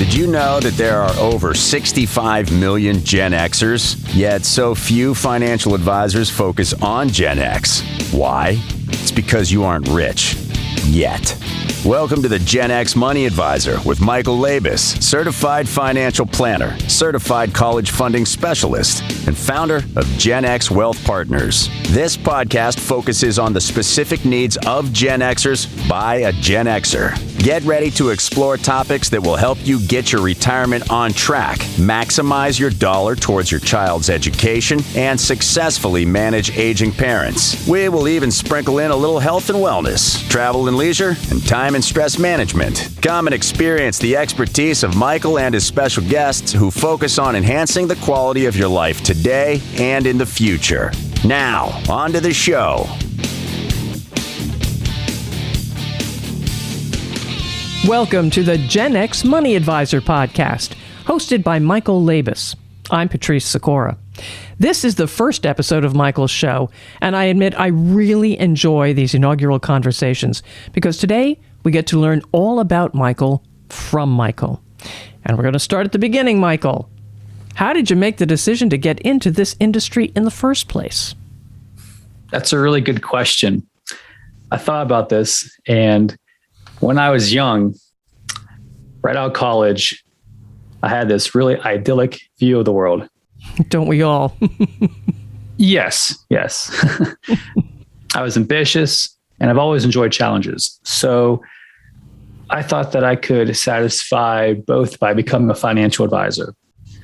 Did you know that there are over 65 million Gen Xers? Yet so few financial advisors focus on Gen X. Why? It's because you aren't rich. Yet. Welcome to the Gen X Money Advisor with Michael Labos, certified financial planner, certified college funding specialist, and founder of Gen X Wealth Partners. This podcast focuses on the specific needs of Gen Xers by a Gen Xer. Get ready to explore topics that will help you get your retirement on track, maximize your dollar towards your child's education, and successfully manage aging parents. We will even sprinkle in a little health and wellness, travel and leisure, and time and stress management. Come and experience the expertise of Michael and his special guests who focus on enhancing the quality of your life today and in the future. Now, on to the show. Welcome to the Gen X Money Advisor podcast, hosted by Michael Labos. I'm Patrice Sikora. This is the first episode of Michael's show, and I admit I really enjoy these inaugural conversations because today we get to learn all about Michael from Michael. And we're going to start at the beginning, Michael. How did you make the decision to get into this industry in the first place? That's a really good question. I thought about this, and when I was young, right out of college, I had this really idyllic view of the world. Don't we all? yes, yes. I was ambitious and I've always enjoyed challenges. So I thought that I could satisfy both by becoming a financial advisor.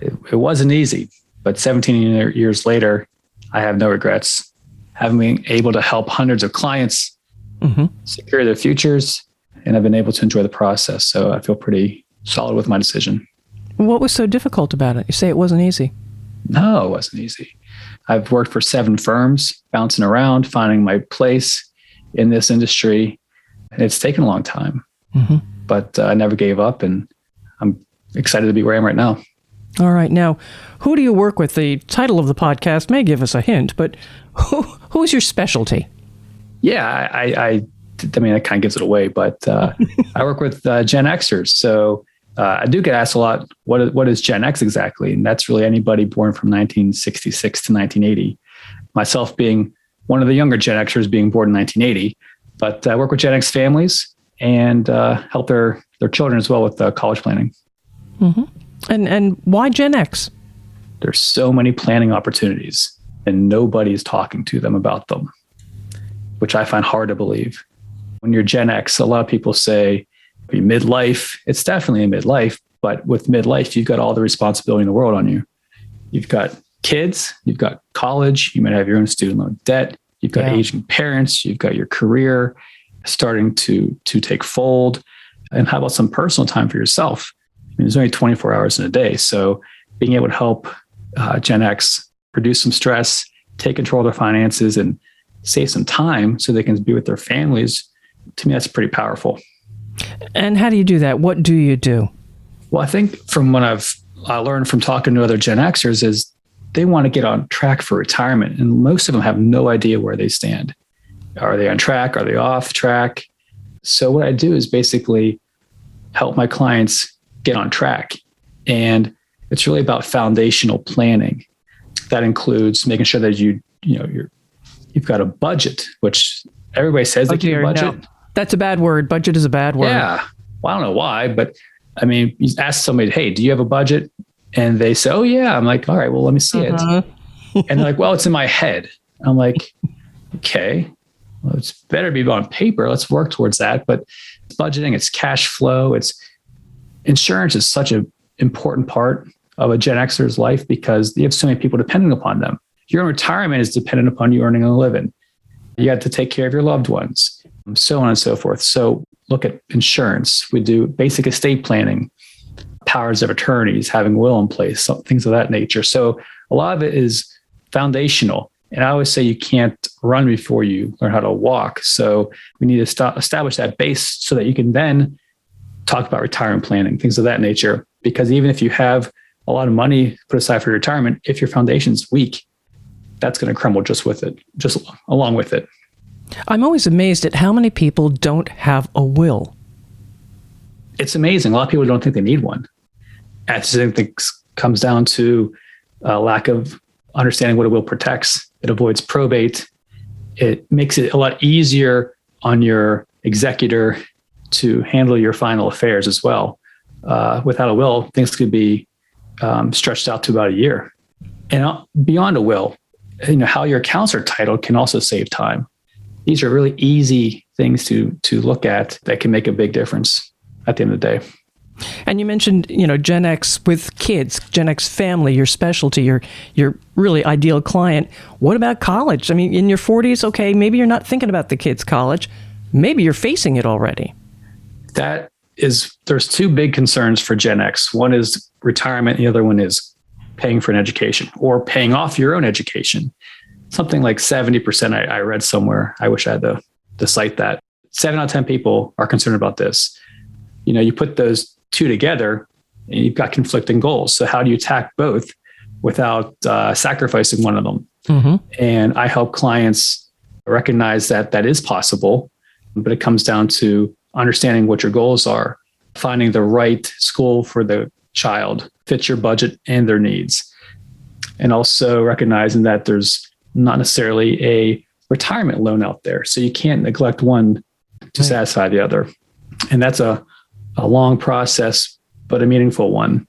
It, it wasn't easy, but 17 years later, I have no regrets. Having been able to help hundreds of clients mm-hmm. secure their futures and I've been able to enjoy the process. So I feel pretty solid with my decision. What was so difficult about it? You say it wasn't easy. No, it wasn't easy. I've worked for seven firms, bouncing around, finding my place in this industry. And it's taken a long time, mm-hmm. but uh, I never gave up. And I'm excited to be where I am right now. All right. Now, who do you work with? The title of the podcast may give us a hint, but who, who's your specialty? Yeah, I, I I mean, that kind of gives it away, but uh, I work with uh, Gen Xers. So uh, I do get asked a lot, what is, what is Gen X exactly? And that's really anybody born from 1966 to 1980. Myself being one of the younger Gen Xers being born in 1980, but I work with Gen X families and uh, help their, their children as well with uh, college planning. Mm-hmm. And, and why Gen X? There's so many planning opportunities and nobody's talking to them about them, which I find hard to believe when you're Gen X, a lot of people say midlife. It's definitely a midlife, but with midlife, you've got all the responsibility in the world on you. You've got kids, you've got college, you might have your own student loan debt, you've got yeah. aging parents, you've got your career starting to to take fold. And how about some personal time for yourself? I mean, there's only 24 hours in a day. So being able to help uh, Gen X reduce some stress, take control of their finances, and save some time so they can be with their families to me, that's pretty powerful. And how do you do that? What do you do? Well, I think from what I've I learned from talking to other Gen Xers is they want to get on track for retirement, and most of them have no idea where they stand. Are they on track? Are they off track? So what I do is basically help my clients get on track, and it's really about foundational planning. That includes making sure that you you know you're you've got a budget, which everybody says they keep a budget. No. That's a bad word. Budget is a bad word. Yeah. Well, I don't know why, but I mean, you ask somebody, hey, do you have a budget? And they say, oh, yeah. I'm like, all right, well, let me see uh-huh. it. and they're like, well, it's in my head. I'm like, okay, well, it's better be on paper. Let's work towards that. But it's budgeting, it's cash flow, it's insurance is such an important part of a Gen Xer's life because you have so many people depending upon them. Your retirement is dependent upon you earning a living. You have to take care of your loved ones so on and so forth. So look at insurance. We do basic estate planning, powers of attorneys, having will in place, things of that nature. So a lot of it is foundational. And I always say you can't run before you learn how to walk. So we need to st- establish that base so that you can then talk about retirement planning, things of that nature. Because even if you have a lot of money put aside for retirement, if your foundation's weak, that's going to crumble just with it, just along with it. I'm always amazed at how many people don't have a will. It's amazing. A lot of people don't think they need one. I think it comes down to a lack of understanding what a will protects. It avoids probate. It makes it a lot easier on your executor to handle your final affairs as well. Uh, without a will, things could be um, stretched out to about a year. And uh, beyond a will, you know how your accounts are titled can also save time. These are really easy things to to look at that can make a big difference at the end of the day. And you mentioned, you know, Gen X with kids, Gen X family, your specialty, your your really ideal client. What about college? I mean, in your 40s, okay, maybe you're not thinking about the kids' college. Maybe you're facing it already. That is there's two big concerns for Gen X. One is retirement, the other one is paying for an education or paying off your own education. Something like 70%, I, I read somewhere. I wish I had the, the cite that. Seven out of 10 people are concerned about this. You know, you put those two together and you've got conflicting goals. So, how do you attack both without uh, sacrificing one of them? Mm-hmm. And I help clients recognize that that is possible, but it comes down to understanding what your goals are, finding the right school for the child, fits your budget and their needs. And also recognizing that there's not necessarily a retirement loan out there. So you can't neglect one to right. satisfy the other. And that's a, a long process, but a meaningful one.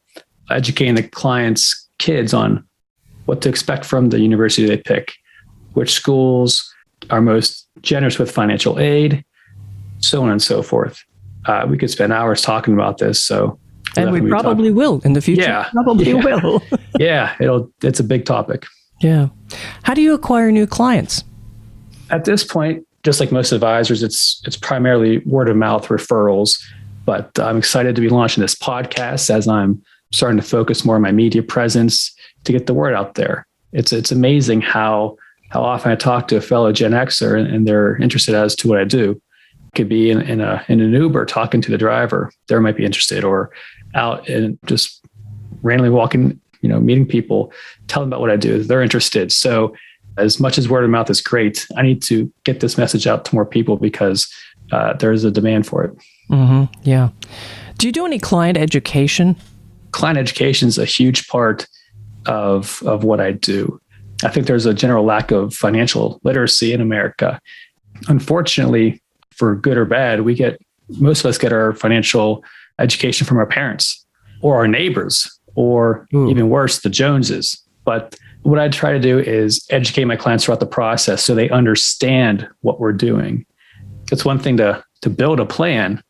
Educating the client's kids on what to expect from the university they pick, which schools are most generous with financial aid, so on and so forth. Uh, we could spend hours talking about this. So and we probably will in the future. Yeah, probably yeah. will. yeah, it'll. It's a big topic. Yeah. How do you acquire new clients? At this point, just like most advisors, it's it's primarily word of mouth referrals. But I'm excited to be launching this podcast as I'm starting to focus more on my media presence to get the word out there. It's it's amazing how how often I talk to a fellow Gen Xer and, they're interested as to what I do. could be in, in a in an Uber talking to the driver, they might be interested, or out and just randomly walking, you know, meeting people, tell them about what I do. They're interested. So as much as word of mouth is great, I need to get this message out to more people because uh, there's a demand for it. Mm-hmm. Yeah. Do you do any client education? Client education is a huge part of of what I do. I think there's a general lack of financial literacy in America. Unfortunately, for good or bad, we get most of us get our financial education from our parents or our neighbors or Ooh. even worse, the Joneses. But what I try to do is educate my clients throughout the process so they understand what we're doing. It's one thing to to build a plan,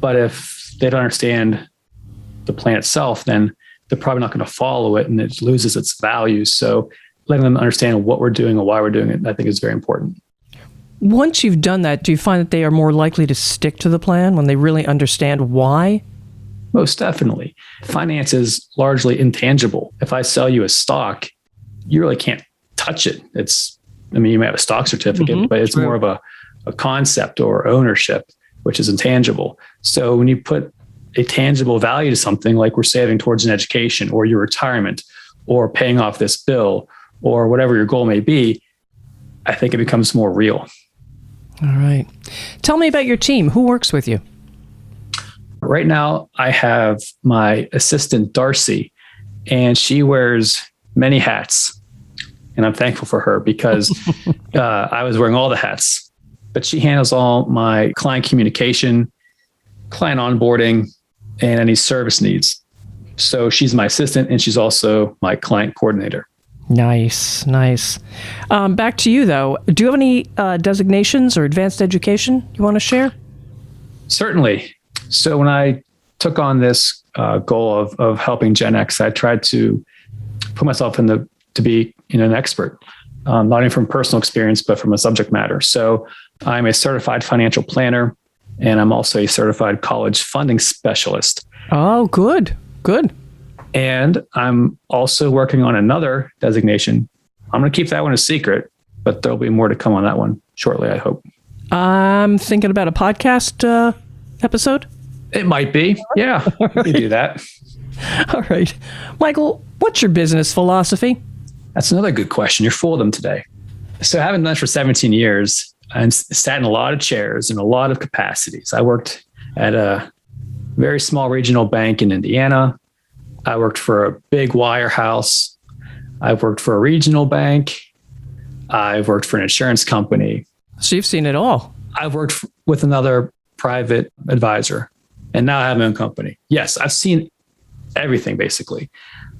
but if they don't understand the plan itself, then they're probably not going to follow it and it loses its value. So letting them understand what we're doing and why we're doing it, I think is very important once you've done that, do you find that they are more likely to stick to the plan when they really understand why? Most definitely. Finance is largely intangible. If I sell you a stock, you really can't touch it. It's, I mean, you may have a stock certificate, mm-hmm, but it's true. more of a, a concept or ownership, which is intangible. So when you put a tangible value to something like we're saving towards an education or your retirement or paying off this bill or whatever your goal may be, I think it becomes more real. All right. Tell me about your team. Who works with you? Right now, I have my assistant, Darcy, and she wears many hats. And I'm thankful for her because uh, I was wearing all the hats. But she handles all my client communication, client onboarding, and any service needs. So she's my assistant and she's also my client coordinator. Nice, nice. Um, back to you, though. Do you have any uh, designations or advanced education you want to share? Certainly. So, when I took on this uh, goal of, of helping Gen X, I tried to put myself in the to be you know, an expert, um, not only from personal experience, but from a subject matter. So, I'm a certified financial planner, and I'm also a certified college funding specialist. Oh, good, good. And I'm also working on another designation. I'm going to keep that one a secret, but there'll be more to come on that one shortly, I hope. I'm thinking about a podcast uh, episode. It might be. Yeah, we can do that. All right. Michael, what's your business philosophy? That's another good question. You're full of them today. So, having done this for 17 years and sat in a lot of chairs in a lot of capacities. I worked at a very small regional bank in Indiana. I worked for a big wirehouse. I've worked for a regional bank. I've worked for an insurance company. So you've seen it all. I've worked with another private advisor, and now I have my own company. Yes, I've seen everything basically,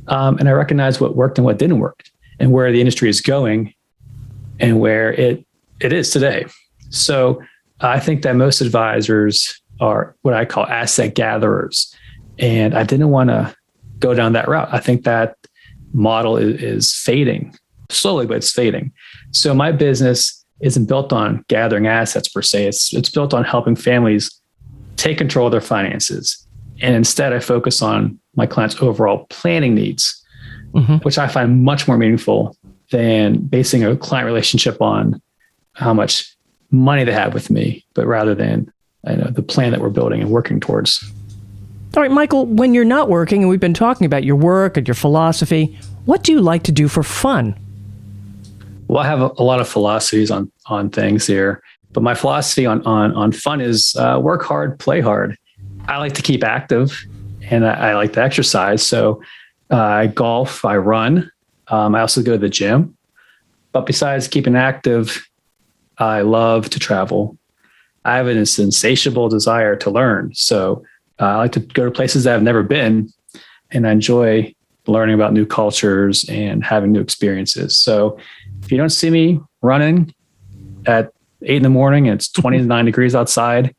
um, and I recognize what worked and what didn't work, and where the industry is going, and where it it is today. So I think that most advisors are what I call asset gatherers, and I didn't want to go down that route. I think that model is, is fading slowly, but it's fading. So my business isn't built on gathering assets per se. It's it's built on helping families take control of their finances. And instead I focus on my clients' overall planning needs, mm-hmm. which I find much more meaningful than basing a client relationship on how much money they have with me, but rather than you know, the plan that we're building and working towards. All right, Michael, when you're not working, and we've been talking about your work and your philosophy, what do you like to do for fun? Well, I have a, a lot of philosophies on on things here, but my philosophy on on on fun is uh, work hard, play hard. I like to keep active, and I, I like to exercise. So uh, I golf, I run. Um, I also go to the gym. But besides keeping active, I love to travel. I have an insatiable desire to learn. So uh, I like to go to places that I've never been, and I enjoy learning about new cultures and having new experiences. So if you don't see me running at eight in the morning and it's 29 degrees outside,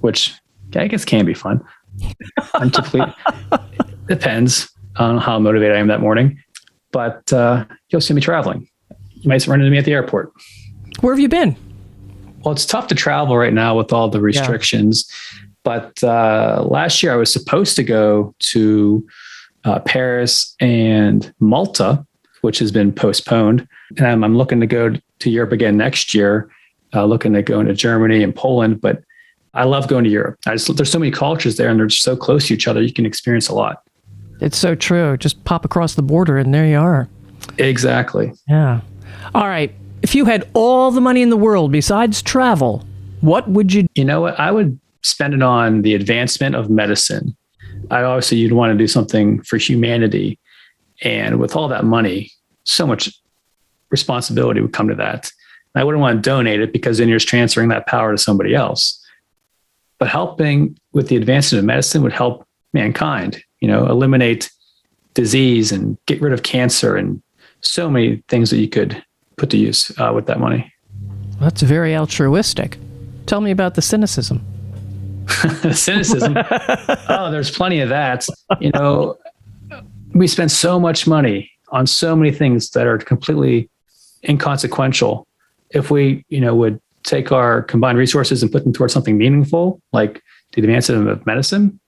which I guess can be fun. I'm typically depends on how motivated I am that morning, but uh, you'll see me traveling. You might run into me at the airport. Where have you been? Well, it's tough to travel right now with all the restrictions. Yeah. But uh, last year I was supposed to go to uh, Paris and Malta, which has been postponed. And I'm, I'm looking to go to Europe again next year, uh, looking to go into Germany and Poland. But I love going to Europe. Just, there's so many cultures there and they're so close to each other. You can experience a lot. It's so true. Just pop across the border and there you are. Exactly. Yeah. All right. If you had all the money in the world besides travel, what would you? You know what? I would spend it on the advancement of medicine. I obviously you'd want to do something for humanity, and with all that money, so much responsibility would come to that. I wouldn't want to donate it because then you're just transferring that power to somebody else. But helping with the advancement of medicine would help mankind. You know, eliminate disease and get rid of cancer and so many things that you could put to use uh, with that money. That's very altruistic. Tell me about the cynicism. cynicism. oh, there's plenty of that. You know, we spend so much money on so many things that are completely inconsequential. If we, you know, would take our combined resources and put them towards something meaningful, like the advancement of medicine,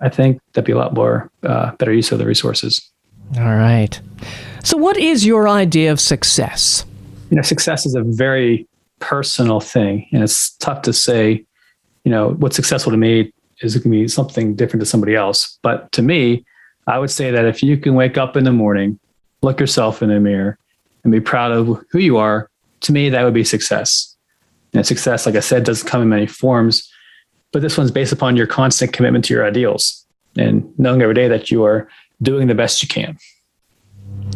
I think that'd be a lot more uh, better use of the resources. All right. So, what is your idea of success? You know, success is a very personal thing, and it's tough to say. You know, what's successful to me is going to be something different to somebody else. But to me, I would say that if you can wake up in the morning, look yourself in the mirror, and be proud of who you are, to me, that would be success. And success, like I said, doesn't come in many forms, but this one's based upon your constant commitment to your ideals and knowing every day that you are doing the best you can.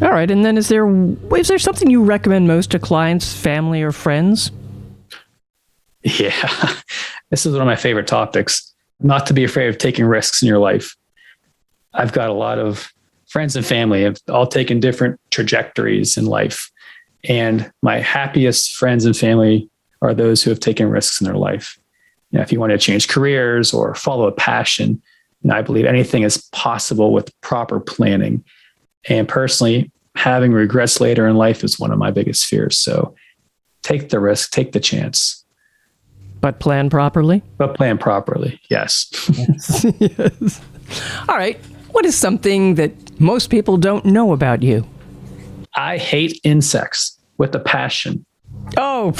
All right, and then is there is there something you recommend most to clients, family, or friends? Yeah, this is one of my favorite topics. Not to be afraid of taking risks in your life. I've got a lot of friends and family have all taken different trajectories in life, and my happiest friends and family are those who have taken risks in their life. You know, if you want to change careers or follow a passion, and I believe anything is possible with proper planning. And personally, having regrets later in life is one of my biggest fears. So take the risk, take the chance. But plan properly? But plan properly, yes. yes. yes. All right. What is something that most people don't know about you? I hate insects with a passion. Oh,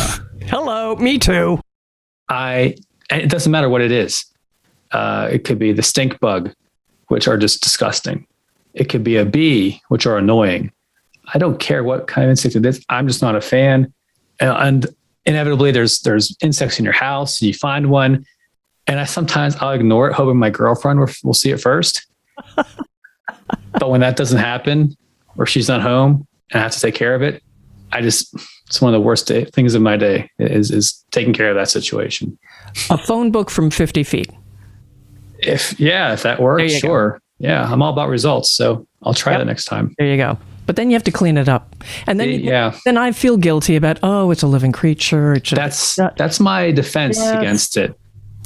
hello. Me too. I, it doesn't matter what it is. Uh, it could be the stink bug, which are just disgusting. It could be a bee, which are annoying. I don't care what kind of insect it is. I'm just not a fan. And inevitably, there's there's insects in your house. You find one, and I sometimes I'll ignore it, hoping my girlfriend will, will see it first. but when that doesn't happen, or she's not home and I have to take care of it, I just it's one of the worst day, things of my day is is taking care of that situation. A phone book from 50 feet. If yeah, if that works, sure. Go. Yeah, I'm all about results, so I'll try yep. that next time. There you go. But then you have to clean it up, and then you, yeah, then I feel guilty about oh, it's a living creature. Should, that's that's my defense yes. against it.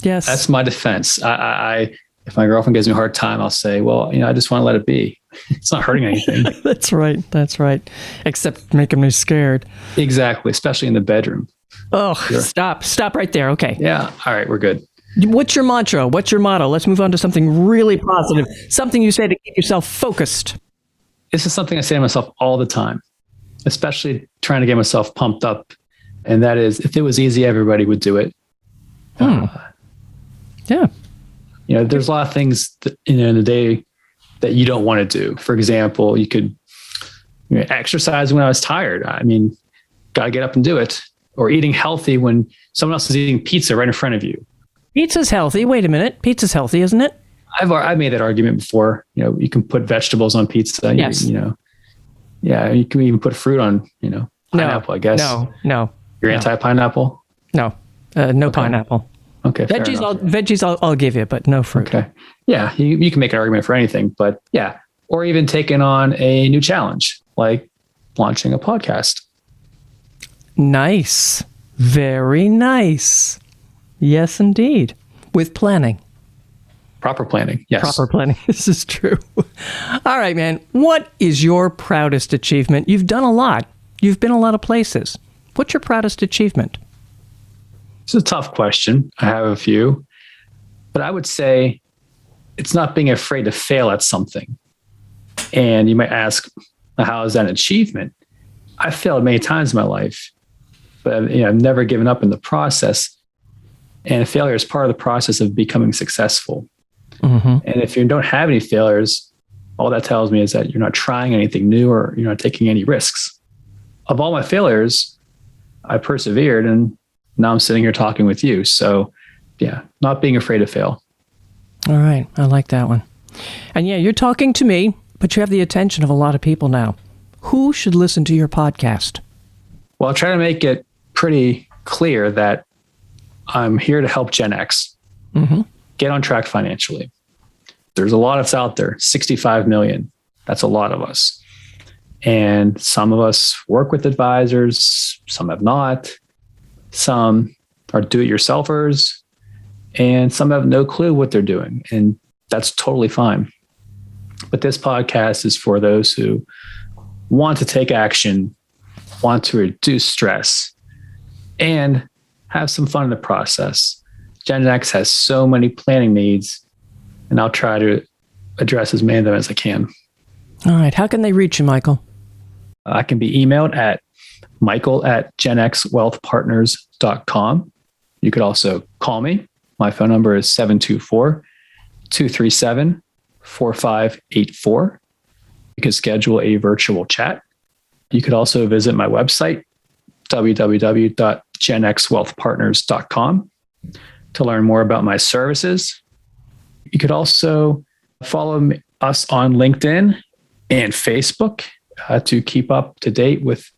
Yes, that's my defense. I, I if my girlfriend gives me a hard time, I'll say, well, you know, I just want to let it be. It's not hurting anything. that's right. That's right. Except making me scared. Exactly, especially in the bedroom. Oh, sure. stop. Stop right there. Okay. Yeah. All right, we're good. What's your mantra? What's your motto? Let's move on to something really positive. Something you say to keep yourself focused. This is something I say to myself all the time, especially trying to get myself pumped up. And that is if it was easy, everybody would do it. Hmm. Uh, yeah. You know, there's a lot of things that, you know, in the day that you don't want to do. For example, you could you know, exercise when I was tired. I mean, got to get up and do it. Or eating healthy when someone else is eating pizza right in front of you. Pizza's healthy. Wait a minute. Pizza's healthy, isn't it? I've I've made that argument before. You know, you can put vegetables on pizza. Yes. You, you know, yeah, you can even put fruit on. You know, pineapple. No, I guess. No, no. You're no. anti pineapple. No, uh, no okay. pineapple. Okay. Veggies, I'll, veggies, I'll, I'll give you, but no fruit. Okay. Yeah, you, you can make an argument for anything, but yeah, or even taking on a new challenge like launching a podcast. Nice. Very nice. Yes, indeed. With planning. Proper planning. Yes. Proper planning. This is true. All right, man. What is your proudest achievement? You've done a lot. You've been a lot of places. What's your proudest achievement? It's a tough question. I have a few, but I would say it's not being afraid to fail at something. And you might ask, how is that an achievement? I failed many times in my life, but you know, I've never given up in the process. And failure is part of the process of becoming successful. Mm-hmm. And if you don't have any failures, all that tells me is that you're not trying anything new or you're not taking any risks. Of all my failures, I persevered and now I'm sitting here talking with you. So, yeah, not being afraid to fail. All right. I like that one. And yeah, you're talking to me, but you have the attention of a lot of people now. Who should listen to your podcast? Well, I'll try to make it pretty clear that I'm here to help Gen X. Mm-hmm get on track financially. There's a lot of us out there, 65 million. That's a lot of us. And some of us work with advisors, some have not. Some are do it yourselfers, and some have no clue what they're doing. And that's totally fine. But this podcast is for those who want to take action, want to reduce stress, and have some fun in the process. Gen X has so many planning needs, and I'll try to address as many of them as I can. All right. How can they reach you, Michael? I can be emailed at michael at genxwealthpartners.com. You could also call me. My phone number is 724 237 4584. You can schedule a virtual chat. You could also visit my website, www.genxwealthpartners.com to learn more about my services. You could also follow us on LinkedIn and Facebook uh, to keep up to date with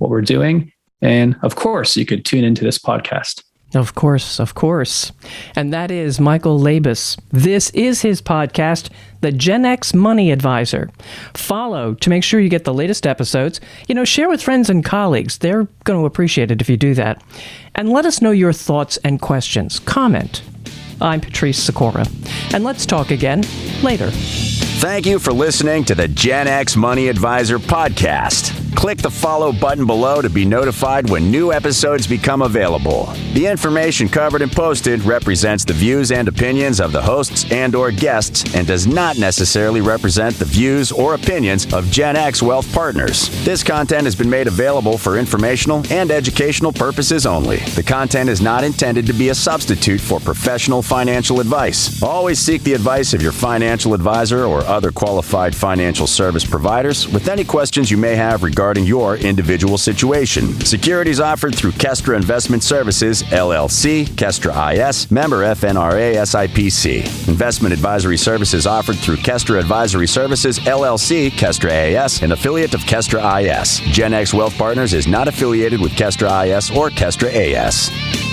what we're doing. And of course, you could tune into this podcast. Of course, of course. And that is Michael Labos. This is his podcast, The Gen X Money Advisor. Follow to make sure you get the latest episodes. You know, share with friends and colleagues. They're going to appreciate it if you do that. And let us know your thoughts and questions. Comment. I'm Patrice Sikora. And let's talk again later. Thank you for listening to the Gen X Money Advisor podcast. Click the follow button below to be notified when new episodes become available. The information covered and posted represents the views and opinions of the hosts and or guests and does not necessarily represent the views or opinions of Gen X Wealth Partners. This content has been made available for informational and educational purposes only. The content is not intended to be a substitute for professional financial advice. Always seek the advice of your financial advisor or other qualified financial service providers with any questions you may have regarding regarding your individual situation. Securities offered through Kestra Investment Services, LLC, Kestra IS, member FINRA SIPC. Investment advisory services offered through Kestra Advisory Services, LLC, Kestra AS, an affiliate of Kestra IS. Gen X Wealth Partners is not affiliated with Kestra IS or Kestra AS.